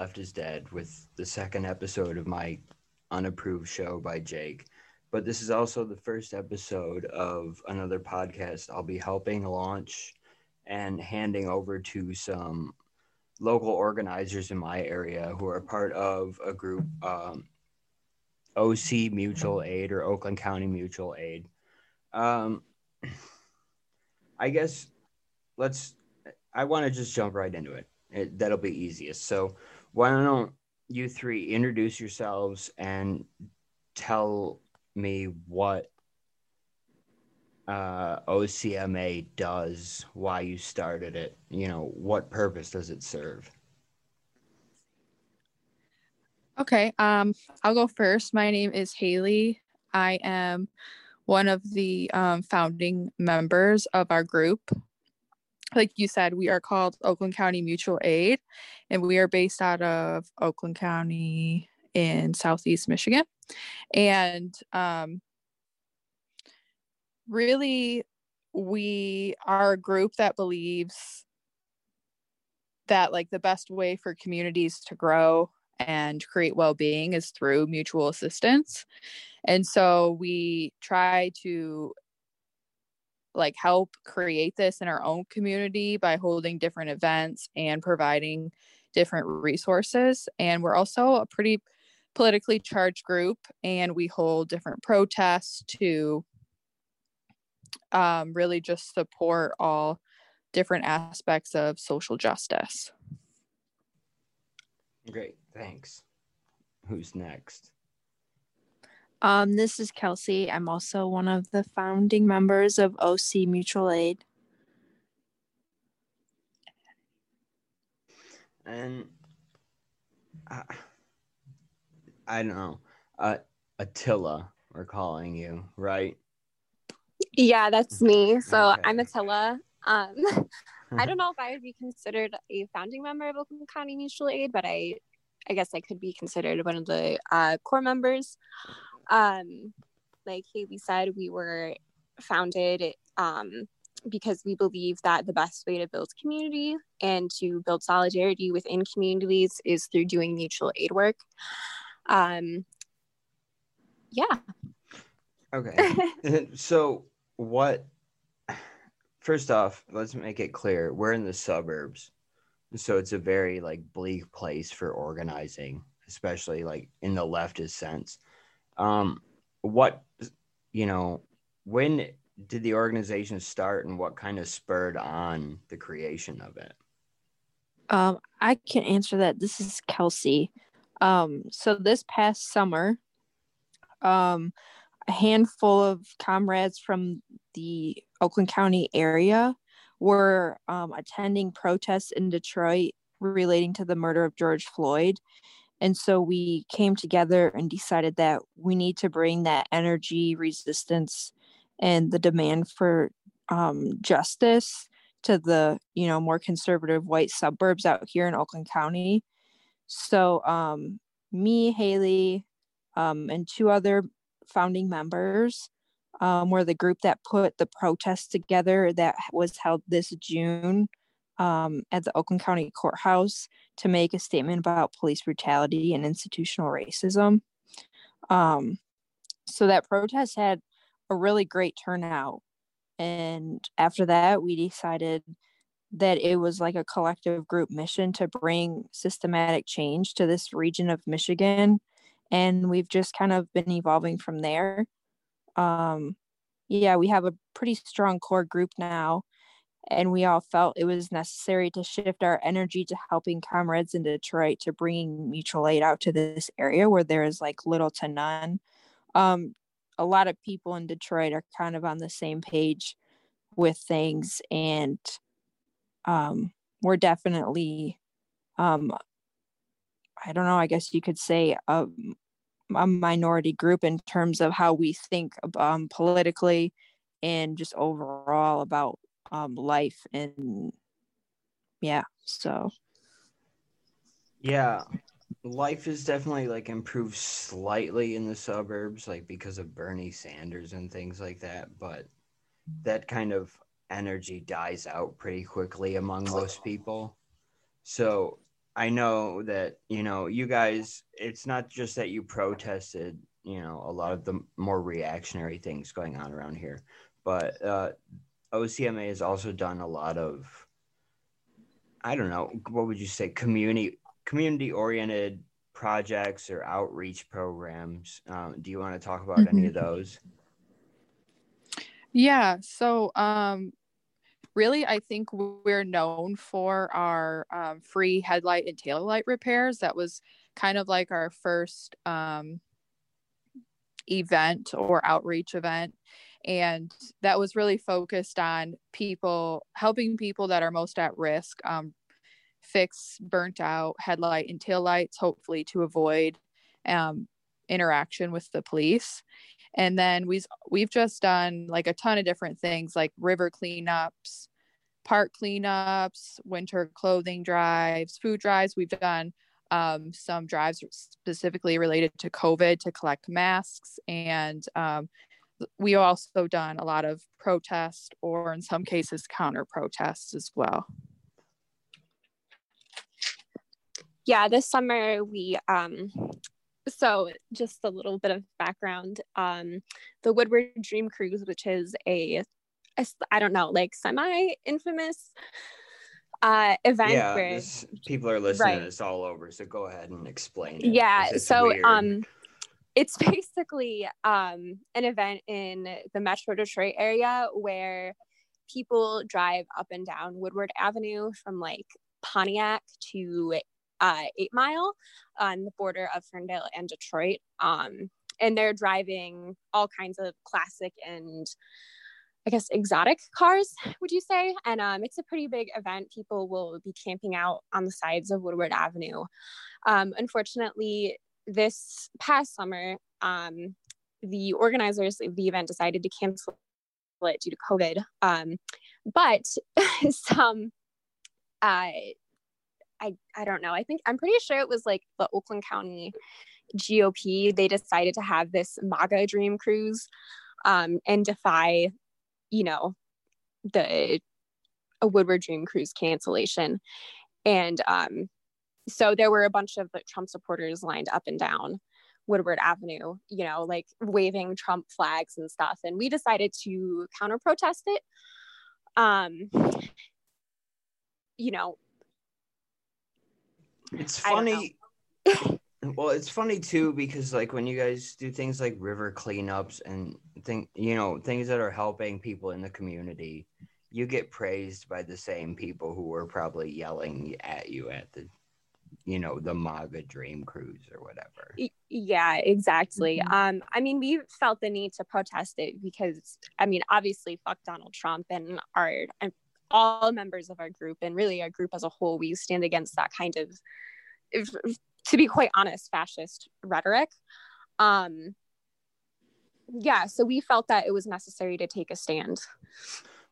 Left is Dead with the second episode of my unapproved show by Jake. But this is also the first episode of another podcast I'll be helping launch and handing over to some local organizers in my area who are part of a group, um, OC Mutual Aid or Oakland County Mutual Aid. Um, I guess let's I want to just jump right into it. it. That'll be easiest. So, why don't you three introduce yourselves and tell me what uh, OCMA does, why you started it, you know, what purpose does it serve? Okay, um, I'll go first. My name is Haley. I am one of the um, founding members of our group. Like you said, we are called Oakland County Mutual Aid, and we are based out of Oakland County in Southeast Michigan. And um, really, we are a group that believes that like the best way for communities to grow and create well-being is through mutual assistance and so we try to like help create this in our own community by holding different events and providing different resources and we're also a pretty politically charged group and we hold different protests to um, really just support all different aspects of social justice Great, thanks. Who's next? Um, this is Kelsey. I'm also one of the founding members of OC Mutual Aid. And I, I don't know. Uh, Atilla, we're calling you, right? Yeah, that's me. So Okay. I'm Atilla. Um, I don't know if I would be considered a founding member of Oakland County Mutual Aid, but I, I guess I could be considered one of the uh, core members. Um, like Haley said, we were founded um, because we believe that the best way to build community and to build solidarity within communities is through doing mutual aid work. Um, yeah. Okay. so what first off let's make it clear we're in the suburbs so it's a very like bleak place for organizing especially like in the leftist sense um what you know when did the organization start and what kind of spurred on the creation of it Um, I can answer that. This is Kelsey. Um, so this past summer, um, a handful of comrades from the Oakland County area were um, attending protests in Detroit relating to the murder of George Floyd. And so we came together and decided that we need to bring that energy, resistance, and the demand for um, justice to the you know more conservative white suburbs out here in Oakland County. So um, me, Haley, um, and two other founding members um, were the group that put the protest together that was held this June um, at the Oakland County Courthouse to make a statement about police brutality and institutional racism. Um, so that protest had a really great turnout. And after that, we decided that it was like a collective group mission to bring systematic change to this region of Michigan. And we've just kind of been evolving from there. Um, yeah, we have a pretty strong core group now. And we all felt it was necessary to shift our energy to helping comrades in Detroit to bringing mutual aid out to this area where there is like little to none. Um, a lot of people in Detroit are kind of on the same page with things, and um, we're definitely, um, I don't know, I guess you could say a, a minority group in terms of how we think um, politically and just overall about um, life and yeah, so Yeah. life is definitely like improved slightly in the suburbs, like because of Bernie Sanders and things like that. But that kind of energy dies out pretty quickly among most people. So I know that, you know, you guys, it's not just that you protested, you know, a lot of the more reactionary things going on around here, but uh, OCMA has also done a lot of, I don't know, what would you say, community community oriented projects or outreach programs. Um, do you want to talk about mm-hmm. any of those? Yeah. So, um, really, I think we're known for our um, free headlight and tail light repairs. That was kind of like our first um, event or outreach event. And that was really focused on people helping people that are most at risk, um, fix burnt out headlight and tail lights, hopefully to avoid um, interaction with the police. And then we've we've just done like a ton of different things like river cleanups, park cleanups, winter clothing drives, food drives. We've done um, some drives specifically related to COVID to collect masks, and um, we also done a lot of protest or in some cases counter protests as well. yeah, this summer we um so just a little bit of background. Um the Woodward Dream Cruise, which is a a I don't know, like semi infamous uh event yeah, where this, people are listening right. it's all over so go ahead and explain it, yeah so weird. um it's basically um an event in the metro detroit area where people drive up and down woodward avenue from like pontiac to uh, Eight Mile on the border of Ferndale and Detroit. Um, and they're driving all kinds of classic and I guess exotic cars, would you say? And um, it's a pretty big event. People will be camping out on the sides of Woodward Avenue. Um, unfortunately, this past summer, um, the organizers of the event decided to cancel it due to COVID. Um, but some uh, I I don't know. I think I'm pretty sure it was like the Oakland County GOP. They decided to have this MAGA dream cruise um, and defy, you know, the a Woodward Dream Cruise cancellation. And um, so there were a bunch of the Trump supporters lined up and down Woodward Avenue, you know, like waving Trump flags and stuff. And we decided to counter protest it. Um, you know, it's funny. well, it's funny too because like when you guys do things like river cleanups and think you know things that are helping people in the community, you get praised by the same people who were probably yelling at you at the you know the maga dream cruise or whatever yeah exactly mm-hmm. um i mean we felt the need to protest it because i mean obviously fuck donald trump and our and all members of our group and really our group as a whole, we stand against that kind of, if, to be quite honest, fascist rhetoric. Um, yeah, so we felt that it was necessary to take a stand.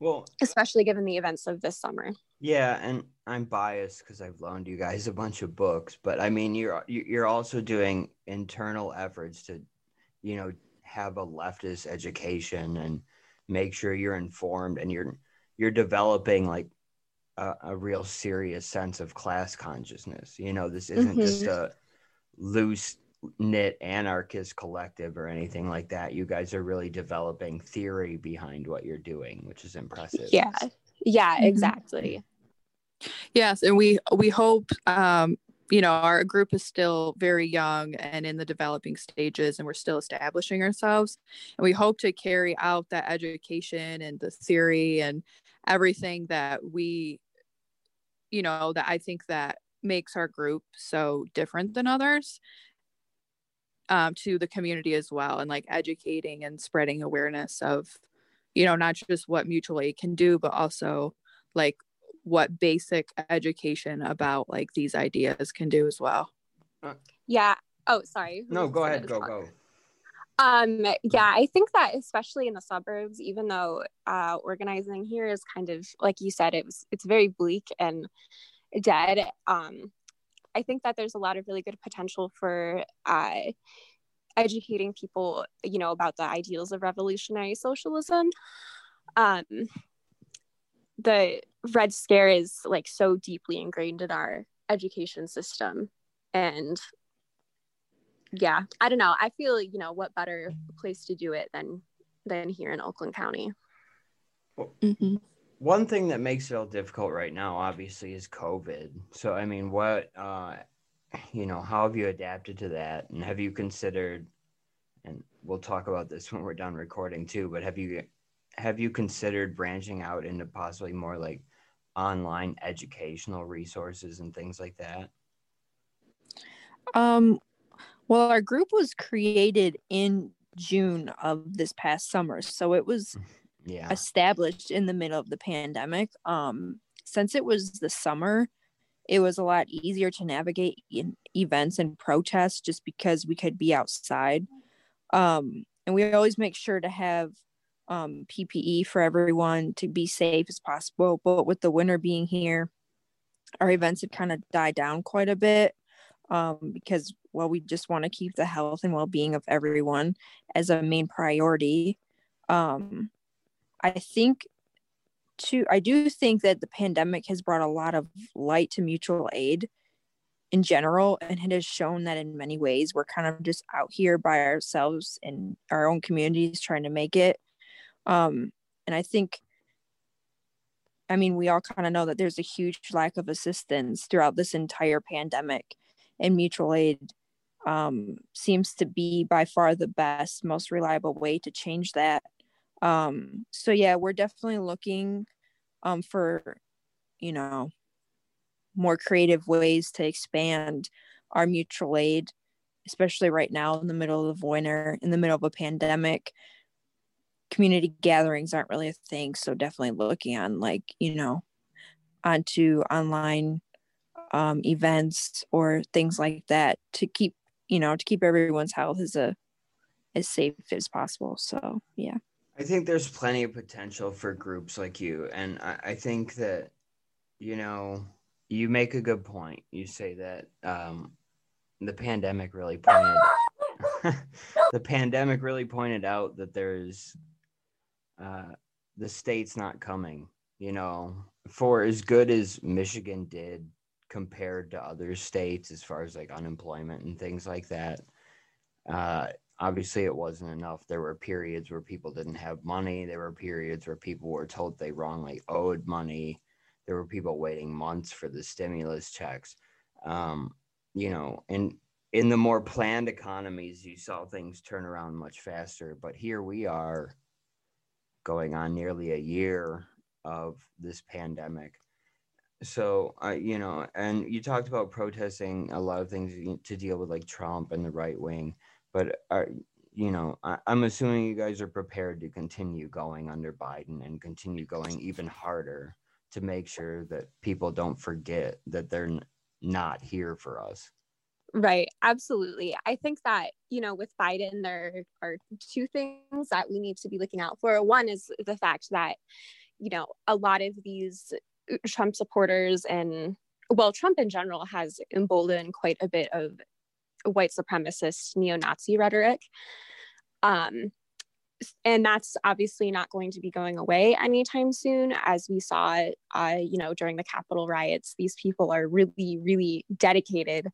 Well, especially given the events of this summer. Yeah, and I'm biased because I've loaned you guys a bunch of books, but I mean, you're you're also doing internal efforts to, you know, have a leftist education and make sure you're informed and you're you're developing like a, a, real serious sense of class consciousness. You know, this isn't mm-hmm. just a loose knit anarchist collective or anything like that. You guys are really developing theory behind what you're doing, which is impressive. Yeah. Yeah, mm-hmm. exactly. Yes, and we we hope um you know our group is still very young and in the developing stages and we're still establishing ourselves. And we hope to carry out that education and the theory and everything that we you know that i think that makes our group so different than others um, to the community as well and like educating and spreading awareness of you know not just what mutual aid can do but also like what basic education about like these ideas can do as well. Yeah. Oh sorry. No go ahead. go go. Um, yeah, I think that especially in the suburbs, even though uh, organizing here is kind of like you said, it was it's very bleak and dead. Um, I think that there's a lot of really good potential for uh, educating people, you know, about the ideals of revolutionary socialism. Um, the Red Scare is like so deeply ingrained in our education system, and yeah, I don't know. I feel you know what better place to do it than than here in Oakland County. Mhm. One thing that makes it all difficult right now, obviously, is COVID. So, I mean, what, uh, you know, how have you adapted to that? And have you considered, and we'll talk about this when we're done recording too, but have you, have you considered branching out into possibly more like online educational resources and things like that? Um, well, our group was created in June of this past summer, so it was Yeah. established in the middle of the pandemic. Um, since it was the summer, it was a lot easier to navigate in events and protests just because we could be outside. Um, and we always make sure to have um, PPE for everyone to be safe as possible. But with the winter being here, our events have kind of died down quite a bit um, because, well, we just want to keep the health and well being of everyone as a main priority. Um, I think to I do think that the pandemic has brought a lot of light to mutual aid in general and it has shown that in many ways we're kind of just out here by ourselves in our own communities trying to make it um and I think I mean we all kind of know that there's a huge lack of assistance throughout this entire pandemic and mutual aid um seems to be by far the best most reliable way to change that. Um so yeah we're definitely looking um for you know more creative ways to expand our mutual aid especially right now in the middle of winter in the middle of a pandemic community gatherings aren't really a thing so definitely looking on like you know onto online um, events or things like that to keep you know to keep everyone's health as a as safe as possible so yeah I think there's plenty of potential for groups like you. And I, I think that, you know, you make a good point. You say that um, the pandemic really pointed the pandemic really pointed out that there's uh, the state's not coming. You know, for as good as Michigan did compared to other states as far as like unemployment and things like that. Uh, obviously it wasn't enough. There were periods where people didn't have money. There were periods where people were told they wrongly owed money. There were people waiting months for the stimulus checks. Um, you know, and in the more planned economies, you saw things turn around much faster. But here we are going on nearly a year of this pandemic. So, I, you know, and you talked about protesting a lot of things to deal with like Trump and the right wing but are you know I, i'm assuming you guys are prepared to continue going under biden and continue going even harder to make sure that people don't forget that they're not here for us Right, absolutely. I think that, you know, with Biden, there are two things that we need to be looking out for. One is the fact that, you know, a lot of these Trump supporters and, well, Trump in general has emboldened quite a bit of white supremacist neo-Nazi rhetoric. Um, and that's obviously not going to be going away anytime soon as we saw uh, you know during the capitol riots these people are really really dedicated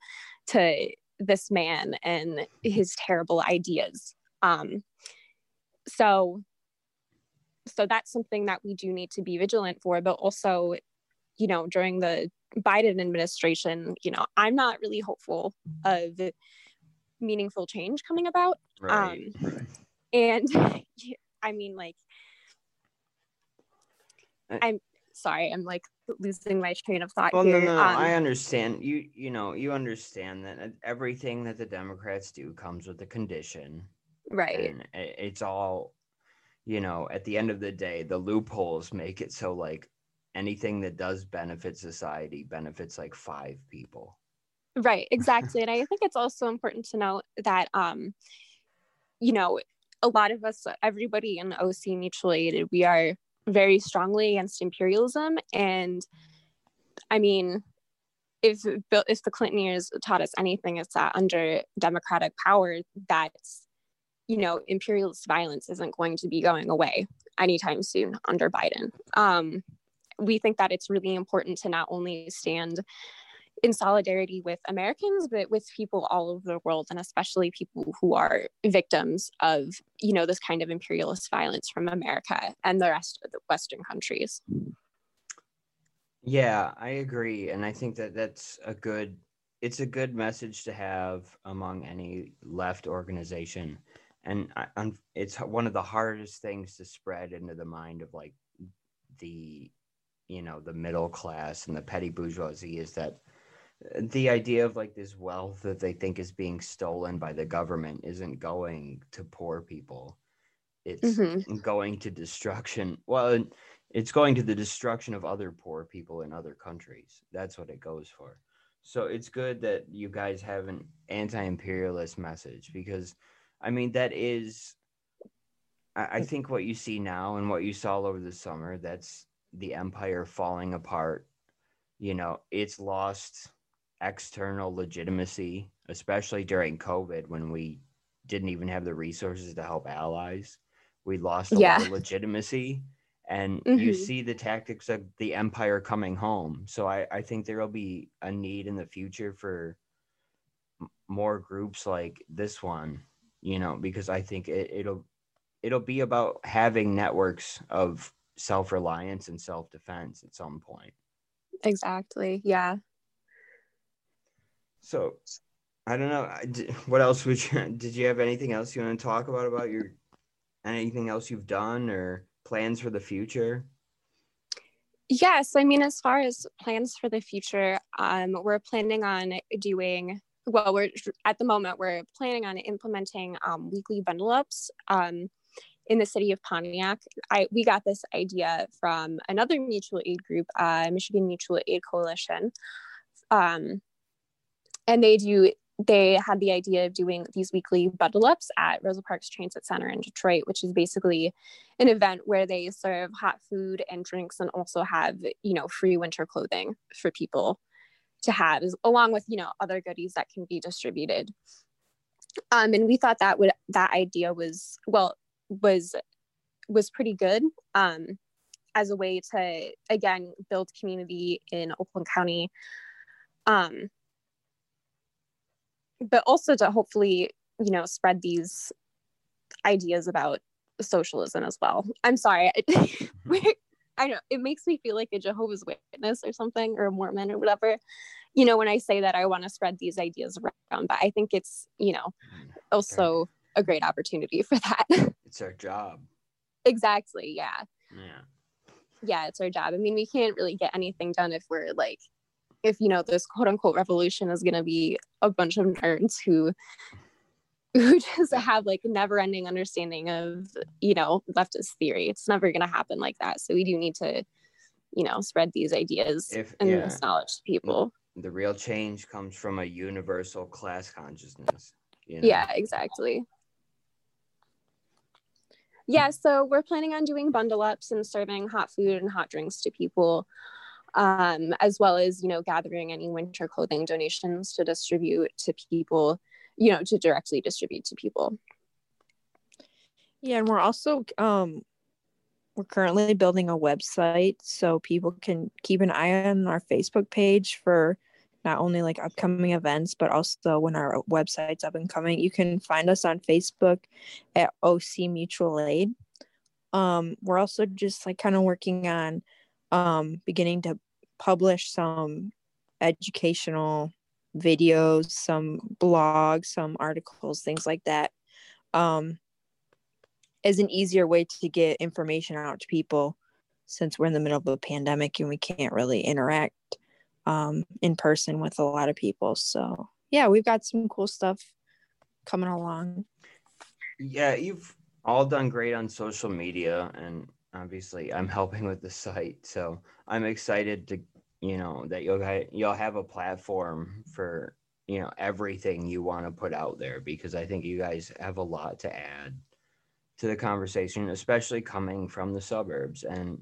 to this man and his terrible ideas um, so so that's something that we do need to be vigilant for but also you know during the biden administration you know i'm not really hopeful of meaningful change coming about right, Um, right. And i mean like I- i'm sorry i'm like losing my train of thought well here no, no Um, i understand. You you know you understand that uh, everything that the democrats do comes with a condition. Right. And it's all you know at the end of the day the loopholes make it so like anything that does benefit society benefits like five people. Right exactly. And i think it's also important to note that um you know a lot of us everybody in oc mutual aid we are very strongly against imperialism and i mean if if the Clinton years taught us anything, it's that under democratic power, that you know imperialist violence isn't going to be going away anytime soon under Biden. Um, we think that it's really important to not only stand in solidarity with Americans, but with people all over the world, and especially people who are victims of, you know, this kind of imperialist violence from America and the rest of the Western countries. Yeah, I agree, and I think that that's a good. It's a good message to have among any left organization, and I, it's one of the hardest things to spread into the mind of like the, you know, the middle class and the petty bourgeoisie is that the idea of like this wealth that they think is being stolen by the government isn't going to poor people. It's mm-hmm. going to destruction. Well it's going to the destruction of other poor people in other countries. That's what it goes for. So it's good that you guys have an anti-imperialist message because i mean that is I, I think what you see now and what you saw over the summer that's the empire falling apart. You know it's lost external legitimacy, especially during COVID when we didn't even have the resources to help allies. We lost a yeah. lot of legitimacy. And mm-hmm. you see the tactics of the empire coming home. So I, I think there will be a need in the future for more groups like this one, you know, because I think it, it'll it'll be about having networks of self-reliance and self-defense at some point. Exactly. Yeah. So, I don't know. What else would you? Did you have anything else you want to talk about about your anything else you've done or plans for the future? Yes, I mean, as far as plans for the future, um, we're planning on doing. Well, we're at the moment we're planning on implementing um, weekly bundle ups um, in the city of Pontiac. I we got this idea from another mutual aid group, uh, Michigan Mutual Aid Coalition. Um, and they do they had the idea of doing these weekly bundle ups at Rosa Parks Transit Center in Detroit, which is basically an event where they serve hot food and drinks and also have, you know, free winter clothing for people to have, along with, you know, other goodies that can be distributed. Um, and we thought that would that idea was well was was pretty good um, as a way to again build community in Oakland County. Um, but also to hopefully you know spread these ideas about socialism as well. I'm sorry. I know it makes me feel like a jehovah's witness or something or a mormon or whatever. You know when i say that i want to spread these ideas around but i think it's you know mm, also a great opportunity for that. It's our job. Exactly yeah. Yeah. Yeah it's our job. I mean we can't really get anything done if we're like if you know this quote unquote revolution is going to be a bunch of nerds who who just have like never ending understanding of you know leftist theory. It's never going to happen like that. So we do need to you know spread these ideas if, and yeah. this knowledge to people. The real change comes from a universal class consciousness you know? yeah exactly. Yeah so we're planning on doing bundle ups and serving hot food and hot drinks to people um, as well as you know gathering any winter clothing donations to distribute to people you know to directly distribute to people. Yeah and we're also um we're currently building a website so people can keep an eye on our facebook page for not only like upcoming events but also when our website's up and coming. You can find us on facebook at oc mutual aid. Um we're also just like kind of working on um, beginning to publish some educational videos, some blogs, some articles, things like that, um, as an easier way to get information out to people since we're in the middle of a pandemic and we can't really interact um, in person with a lot of people. So, yeah, we've got some cool stuff coming along. Yeah, you've all done great on social media and obviously I'm helping with the site, so I'm excited to you know that you'll you'll have a platform for you know everything you want to put out there because I think you guys have a lot to add to the conversation, especially coming from the suburbs. And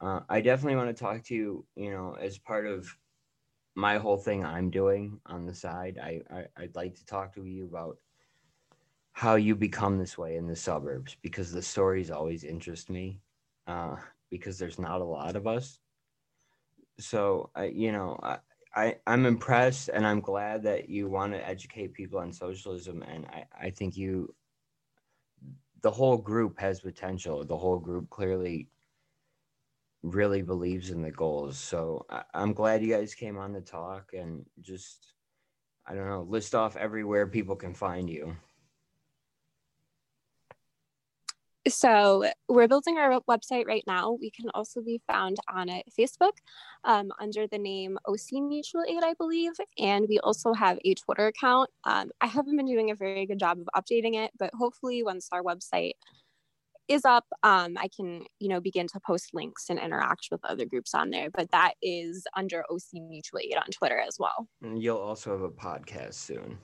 uh, I definitely want to talk to you, you know, as part of my whole thing I'm doing on the side. I, I I'd like to talk to you about how you become this way in the suburbs because the stories always interest me uh, because there's not a lot of us. So I, you know, I, I I'm impressed and I'm glad that you want to educate people on socialism and I I think you the whole group has potential. The whole group clearly really believes in the goals. So I, I'm glad you guys came on to talk and just I don't know, list off everywhere people can find you. So we're building our website right now. We can also be found on Facebook um, under the name OC Mutual Aid, I believe. And we also have a Twitter account. Um, I haven't been doing a very good job of updating it, but hopefully once our website is up, um, I can, you know, begin to post links and interact with other groups on there. But that is under OC Mutual Aid on Twitter as well. And you'll also have a podcast soon.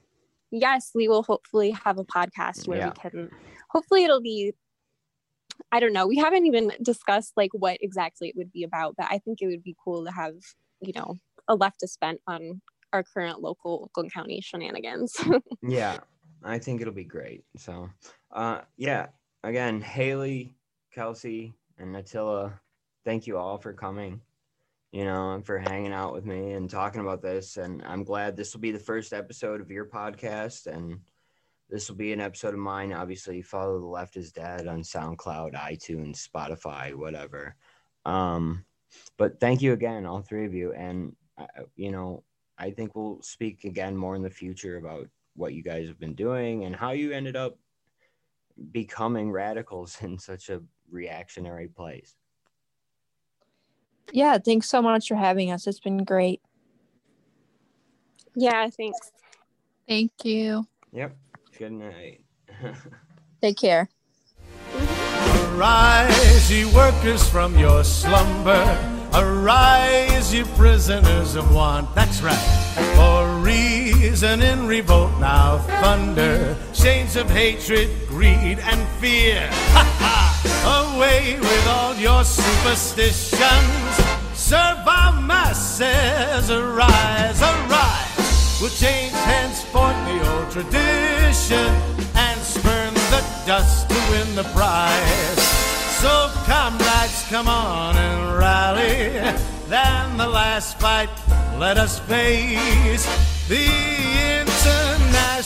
Yes, we will hopefully have a podcast where Yeah. we can, hopefully it'll be I don't know. We haven't even discussed like what exactly it would be about, but I think it would be cool to have, you know, a leftist bent on our current local Oakland County shenanigans. Yeah, I think it'll be great. So, uh, yeah, again, Haley, Kelsey, and Atilla, thank you all for coming, you know, and for hanging out with me and talking about this. And I'm glad this will be the first episode of your podcast. And this will be an episode of mine. Obviously, follow The Left is Dead on SoundCloud, iTunes, Spotify, whatever. Um, but thank you again, all three of you. And, uh, you know, I think we'll speak again more in the future about what you guys have been doing and how you ended up becoming radicals in such a reactionary place. Yeah, thanks so much for having us. It's been great. yeah, thanks. Thank you. Yep. Good night. Take care. Arise, ye workers, from your slumber. Arise, ye prisoners of want. That's right. For reason in revolt now thunder. Chains of hatred, greed, and fear. Ha ha! Away with all your superstitions. Serve our masses. Arise, arise. We'll change henceforth the old tradition and spurn the dust to win the prize. So, comrades, come on and rally. Then the last fight, let us face. The International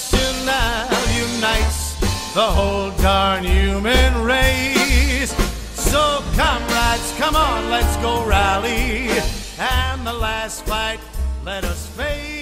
unites the whole darn human race. So, comrades, come on, let's go rally. And the last fight, let us face.